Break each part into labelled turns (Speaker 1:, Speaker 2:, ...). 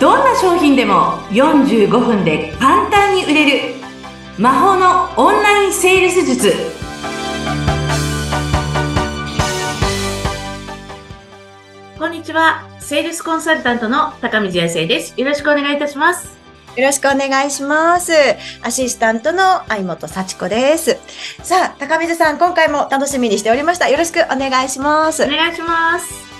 Speaker 1: どんな商品でも45分で簡単に売れる魔法のオンラインセールス術こんにちはセールスコンサルタントの高見彩生ですよろしくお願いいたします
Speaker 2: よろしくお願いします。アシスタントの相本幸子です。さあ、高水さん、今回も楽しみにしておりました。よろしくお願いします
Speaker 1: お。願いします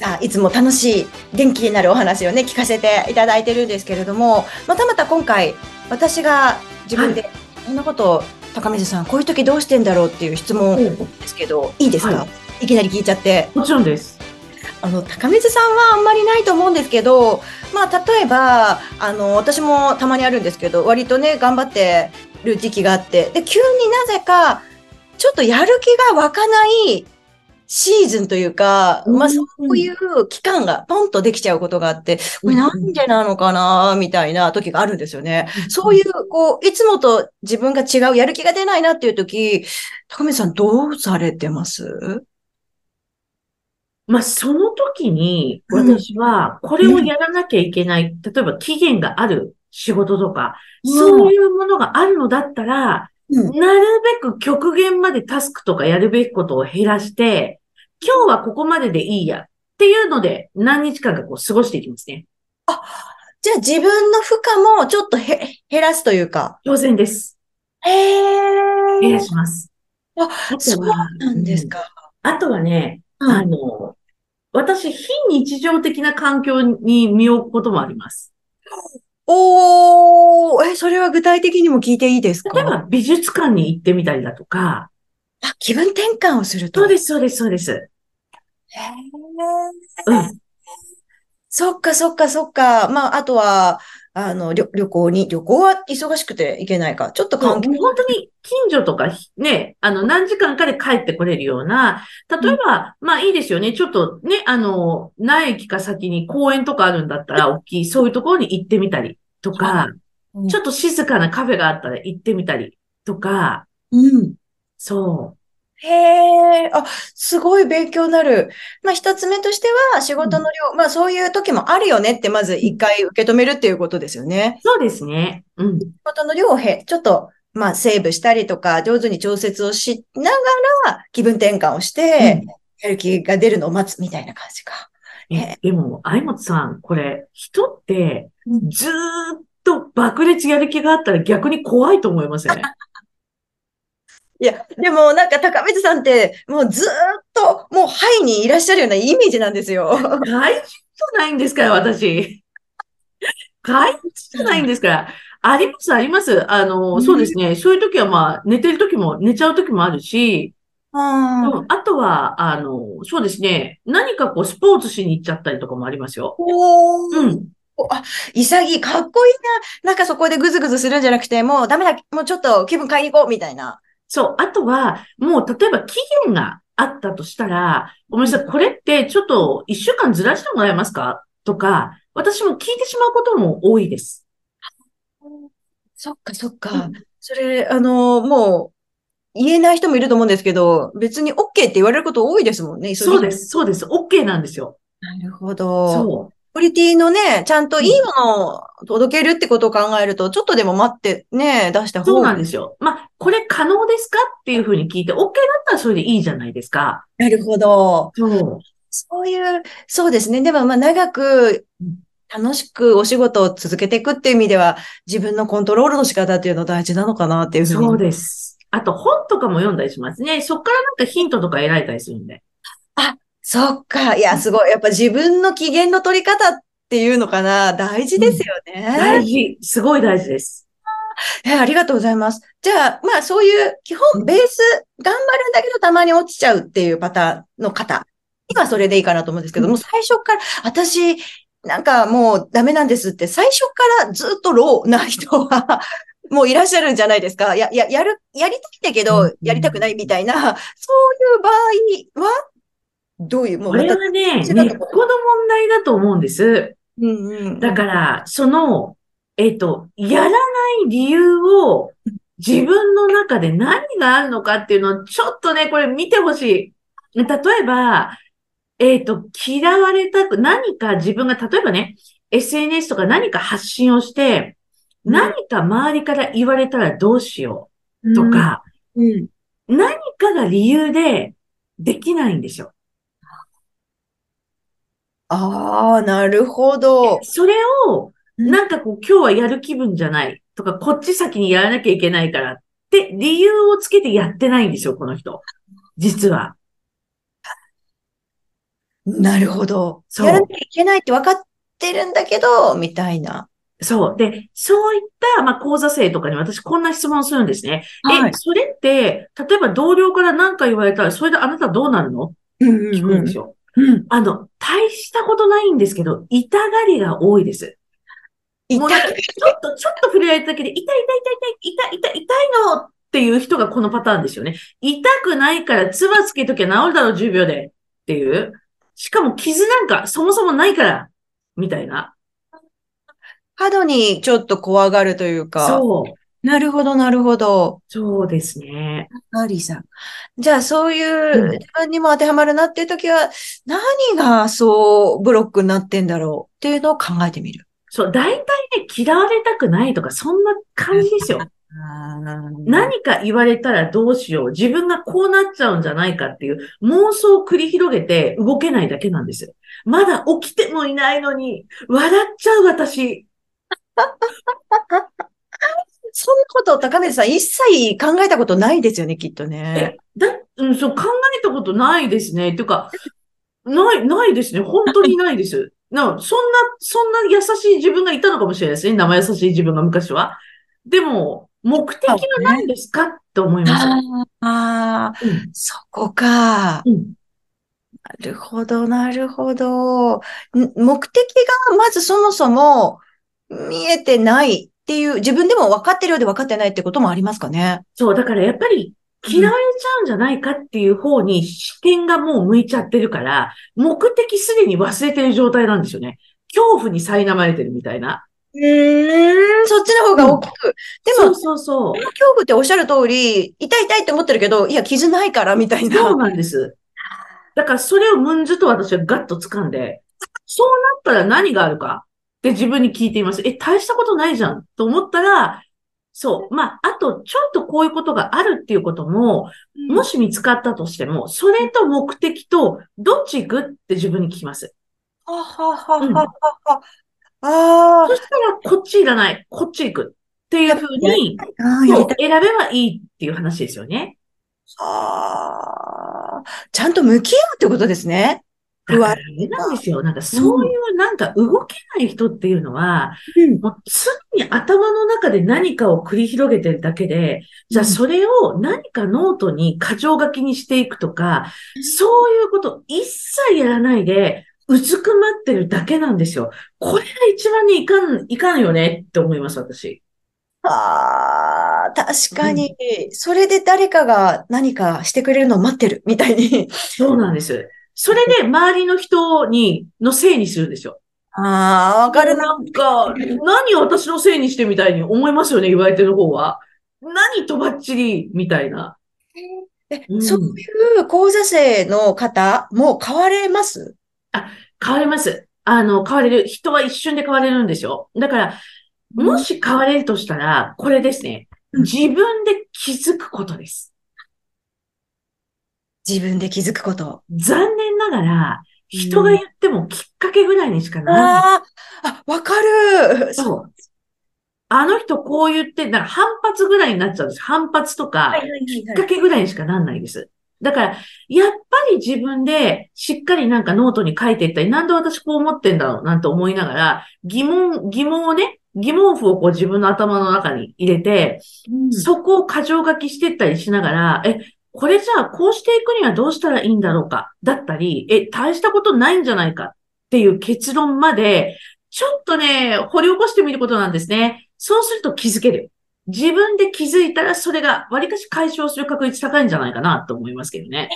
Speaker 2: さあ、いつも楽しい、元気になるお話をね、聞かせていただいてるんですけれども、またまた今回、私が自分で、こんなことを、高水さん、こういう時どうしてんだろうっていう質問ですけど、いいですか、、
Speaker 1: はい。
Speaker 2: きなり聞いちゃって。
Speaker 1: もちろんです。
Speaker 2: あの、高水さんはあんまりないと思うんですけど、まあ、例えば、あの、私もたまにあるんですけど、割とね、頑張ってる時期があって、で、急になぜか、ちょっとやる気が湧かないシーズンというか、まあ、
Speaker 1: うん
Speaker 2: そういう期間がポンとできちゃうことがあって、これなんでなのかな、みたいな時があるんですよね。そういう、こう、いつもと自分が違う、やる気が出ないなっていう時、高水さんどうされてます？
Speaker 1: まあ、その時に、
Speaker 2: うん。
Speaker 1: 私は、これをやらなきゃいけない、例えば期限がある仕事とか、そういうものがあるのだったら、
Speaker 2: うん。
Speaker 1: なるべく極限までタスクとかやるべきことを減らして、今日はここまででいいやっていうので、何日間かこう過ごしていきますね。
Speaker 2: じゃあ自分の負荷もちょっとへ減らすというか。
Speaker 1: 当然です。
Speaker 2: へー
Speaker 1: 減らします。
Speaker 2: あそう
Speaker 1: は
Speaker 2: なんですか。
Speaker 1: あとはね、
Speaker 2: うん
Speaker 1: あの、私、非日常的な環境に身を置くこともあります。
Speaker 2: おー、え、それは具体的にも聞いていいですか？
Speaker 1: 例えば、美術館に行ってみたりだとか、
Speaker 2: あ、気分転換をすると。
Speaker 1: そうです、そうです、そうです。
Speaker 2: へー
Speaker 1: うん。
Speaker 2: そっかそっかそっか。まあ、あとは、あの、旅旅行に、旅行は忙しくて行けないか。ちょっと
Speaker 1: そう
Speaker 2: 環境
Speaker 1: もう本当に近所とかね、あの、何時間かで帰ってこれるような、例えば、まあいいですよね。ちょっとね、あの、何駅か先に公園とかあるんだったら、大きい、そういうところに行ってみたりとか、
Speaker 2: うん
Speaker 1: ちょっと静かなカフェがあったら行ってみたりとか、
Speaker 2: うん。
Speaker 1: そ
Speaker 2: へえ、あ、すごい勉強になる。まあ、一つ目としては、仕事の量、まあ、そういう時もあるよねって、まず一回受け止めるっていうことですよね
Speaker 1: う。。そうですね。うん。
Speaker 2: 仕事の量をへ、ちょっと、まあ、セーブしたりとか、上手に調節をしながら、気分転換をして、やる気が出るのを待つみたいな感じか。
Speaker 1: え、でも、相本さん、これ、人って
Speaker 2: うん、
Speaker 1: ずーっと爆裂やる気があったら逆に怖いと思いますよね。
Speaker 2: いや、でもなんか高水さんって、もうずーっと、もうハイにいらっしゃるようなイメージなんですよ。
Speaker 1: 怪人じゃないんですから、私。怪人じゃないんですから。あります、あります。あの、
Speaker 2: うん
Speaker 1: そうですね。そういう時はまあ、寝てる時も、寝ちゃう時もあるし、あとは、あの、そうですね。何かこう、スポーツしに行っちゃったりとかもありますよ。
Speaker 2: おー
Speaker 1: うん。
Speaker 2: あ、潔い、かっこいいな。なんかそこでぐずぐずするんじゃなくて、もうダメだ、もうちょっと気分変えに行こう、みたいな。
Speaker 1: そう。あとは、もう、例えば期限があったとしたら、ごめんなさい。これって、ちょっと、一週間ずらしてもらえますか？とか、私も聞いてしまうことも多いです。
Speaker 2: そっかそっか。
Speaker 1: うん
Speaker 2: それ、あの、もう、言えない人もいると思うんですけど、別に OK って言われること多いですもんね、。
Speaker 1: そうですす。そうです。OK なんですよ。
Speaker 2: なるほど。
Speaker 1: そう。
Speaker 2: クオリティのね、ちゃんといいものを届けるってことを考えると、ちょっとでも待ってね、出した方が。
Speaker 1: そうなんですよ。まあ、これ可能ですかっていうふうに聞いて、OK だったらそれでいいじゃないですか。
Speaker 2: なるほど。
Speaker 1: そう。
Speaker 2: そういう、そうですね。でも、まあ、長く
Speaker 1: うん、
Speaker 2: 楽しくお仕事を続けていくっていう意味では、自分のコントロールの仕方っていうの大事なのかなっていうふうに。
Speaker 1: そうです。あと本とかも読んだりしますね。そっからなんかヒントとか得られたりするんで。
Speaker 2: そっか。いや、すごい。やっぱ自分の機嫌の取り方っていうのかな？大事ですよね。
Speaker 1: 大事。すごい大事です。
Speaker 2: え、ありがとうございます。じゃあ、まあそういう基本ベース頑張るんだけどたまに落ちちゃうっていうパターンの方にはそれでいいかなと思うんですけども、最初から、私、なんかもうダメなんですって、最初からずっとローな人は、もういらっしゃるんじゃないですか。や、や、やる、やりたいんだけ
Speaker 1: うん
Speaker 2: ど、やりたくないみたいな、そういう場合は、どういう、もう
Speaker 1: これはね、この問題だと思うんです。
Speaker 2: うんうん。
Speaker 1: だから、その、えっと、やらない理由を自分の中で何があるのかっていうのをちょっとね、これ見てほしい。例えば、えっと、嫌われたく、何か自分が、例えばね、SNS とか何か発信をして、
Speaker 2: うん
Speaker 1: 何か周りから言われたらどうしようとか、
Speaker 2: うん。
Speaker 1: 何かが理由でできないんですよ。
Speaker 2: ああ、なるほど。
Speaker 1: それを、
Speaker 2: うん
Speaker 1: なんかこう、今日はやる気分じゃないとか、こっち先にやらなきゃいけないからって理由をつけてやってないんですよ、この人。実は。
Speaker 2: なるほど。
Speaker 1: そう
Speaker 2: やらなきゃいけないって分かってるんだけど、みたいな。
Speaker 1: そう。で、そういった、まあ、講座生とかに私こんな質問をするんですね。
Speaker 2: はい
Speaker 1: え、それって、例えば同僚から何か言われたら、それであなたどうなるの？
Speaker 2: うん
Speaker 1: 聞くんですよ。
Speaker 2: うん。
Speaker 1: あの、大したことないんですけど、痛がりが多いです。もうなんかちょっと、ちょっと触れられただけで、痛い痛い痛い痛い、痛い痛い痛いのっていう人がこのパターンですよね。痛くないから、唾つけときゃ治るだろう、10秒で。っていう。しかも傷なんかそもそもないから、みたいな。
Speaker 2: 過度にちょっと怖がるというか。
Speaker 1: そう。
Speaker 2: なるほど、なるほど。
Speaker 1: そうですね。
Speaker 2: アリーさん。じゃあ、そういう
Speaker 1: うん
Speaker 2: 自分にも当てはまるなっていう時は、何がそうブロックになってんだろう？っていうのを考えてみる。
Speaker 1: そう、大体ね、嫌われたくないとか、そんな感じですよ。
Speaker 2: 何
Speaker 1: 何か言われたらどうしよう。自分がこうなっちゃうんじゃないかっていう妄想を繰り広げて動けないだけなんです。まだ起きてもいないのに、笑っちゃう私。
Speaker 2: そんなこと、高水さん、一切考えたことないですよね、きっと
Speaker 1: え
Speaker 2: ね。、
Speaker 1: だ、うん、そう、考えたことないですね。っていうか、ない、ないですね。本当にないです。な、そんな、そんな優しい自分がいたのかもしれないですね。生優しい自分が昔は。でも、目的は何ですかって思います。
Speaker 2: ああ、
Speaker 1: うん
Speaker 2: そこか。
Speaker 1: うん
Speaker 2: なるほど、なるほど。ん目的がまずそもそも見えてないっていう、自分でも分かってるようで分かってないってこともありますかね？
Speaker 1: そう、だからやっぱり嫌われちゃうんじゃないかっていう方に視点がもう向いちゃってるから、目的すでに忘れてる状態なんですよね。恐怖に苛まれてるみたいな。
Speaker 2: うーん、そっちの方が大きく。でも、
Speaker 1: そうそうそう。
Speaker 2: 恐怖っておっしゃる通り、痛い痛いって思ってるけど、いや、傷ないから、みたい
Speaker 1: そう
Speaker 2: な。
Speaker 1: なんです。だからそれをムンズと私はガッと掴んで、そうなったら何があるか？って自分に聞いています。え、大したことないじゃんと思ったら、そう。まあ、あと、ちょっとこういうことがあるっていうことも、もし見つかったとしても、それと目的と、どっち行くって自分に聞きます。
Speaker 2: はははははは。あ
Speaker 1: そしたら、こっちいらない、こっち行くっていうふうに。選べばいいっていう話ですよね。
Speaker 2: ああ、ちゃんと向き合うってことですね。
Speaker 1: だからあれなんですよ。なんかそういうなんか動けない人っていうのは、
Speaker 2: うん。
Speaker 1: もう常に頭の中で何かを繰り広げてるだけで、じゃあそれを何かノートに箇条書きにしていくとか、そういうこと一切やらないで、うずくまってるだけなんですよ。これが一番にいかん、いかんよねって思います、私。
Speaker 2: ああ、確かに、それで誰かが何かしてくれるのを待ってるみたいに。
Speaker 1: そうなんです。それで周りの人に、のせいにするんですよ。
Speaker 2: ああ、わかるな。
Speaker 1: なんか、何私のせいにしてみたいに思いますよね、言われてる方は。何とばっちり、みたいな。
Speaker 2: え
Speaker 1: うん
Speaker 2: そういう講座生の方も変われます？
Speaker 1: 変わります。あの、変われる。人は一瞬で変われるんですよ。だから、もし変われるとしたら、これですね。
Speaker 2: うん
Speaker 1: 自分で気づくことです。
Speaker 2: 自分で気づくこと。
Speaker 1: 残念ながら、人が言ってもきっかけぐらいにしかならない。
Speaker 2: ああ、あ、わかる。
Speaker 1: そう。あの人こう言って、なんか反発ぐらいになっちゃうんです。反発とか、きっかけぐらいにしかなんないです。だから、やっぱり自分でしっかりなんかノートに書いていったり、なんで私こう思ってんだろうなんて思いながら、疑問、疑問をね、疑問符をこう自分の頭の中に入れて、
Speaker 2: うん
Speaker 1: そこを箇条書きしていったりしながら、え、これじゃあこうしていくにはどうしたらいいんだろうか？だったり、え、大したことないんじゃないかっていう結論まで、ちょっとね、掘り起こしてみることなんですね。そうすると気づける。自分で気づいたらそれが割かし解消する確率高いんじゃないかなと思いますけどね。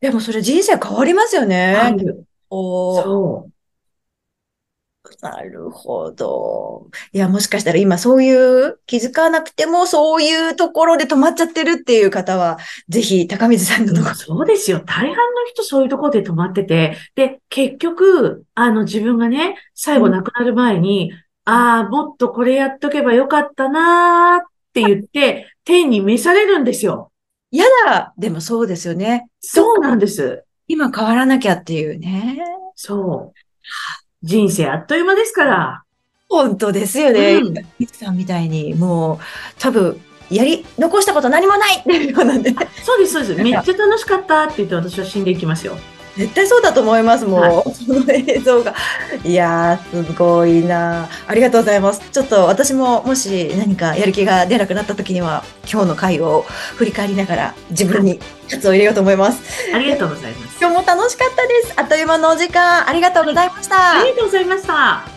Speaker 2: でもそれ人生変わりますよね。
Speaker 1: はいそう。
Speaker 2: なるほど。いや、もしかしたら今そういう気づかなくてもそういうところで止まっちゃってるっていう方は、ぜひ高水さんのところ。
Speaker 1: そうですよ。大半の人そういうところで止まってて、で、結局、あの自分がね、最後亡くなる前に、ああ、もっとこれやっとけばよかったなーって言って、天に召されるんですよ。
Speaker 2: やだでもそうですよね。
Speaker 1: そうなんです。
Speaker 2: 今変わらなきゃっていうね。
Speaker 1: そう。人生あっという間ですから。
Speaker 2: 本当ですよね。
Speaker 1: うん
Speaker 2: さんみたいに、もう、多分、やり、残したこと何もないっていうようなね。
Speaker 1: そうです、そうです。めっちゃ楽しかったって言って私は死んでいきますよ。
Speaker 2: 絶対そうだと思います、もう。
Speaker 1: は
Speaker 2: その 映像が。いやー、すごいなありがとうございます。ちょっと私も、もし何かやる気が出なくなった時には、今日の回を振り返りながら、自分に活を入れようと思います。
Speaker 1: ありがとうございます。
Speaker 2: 今日も楽しかったです。あっという間のお時間、ありがとうございました
Speaker 1: あ。りがとうございました。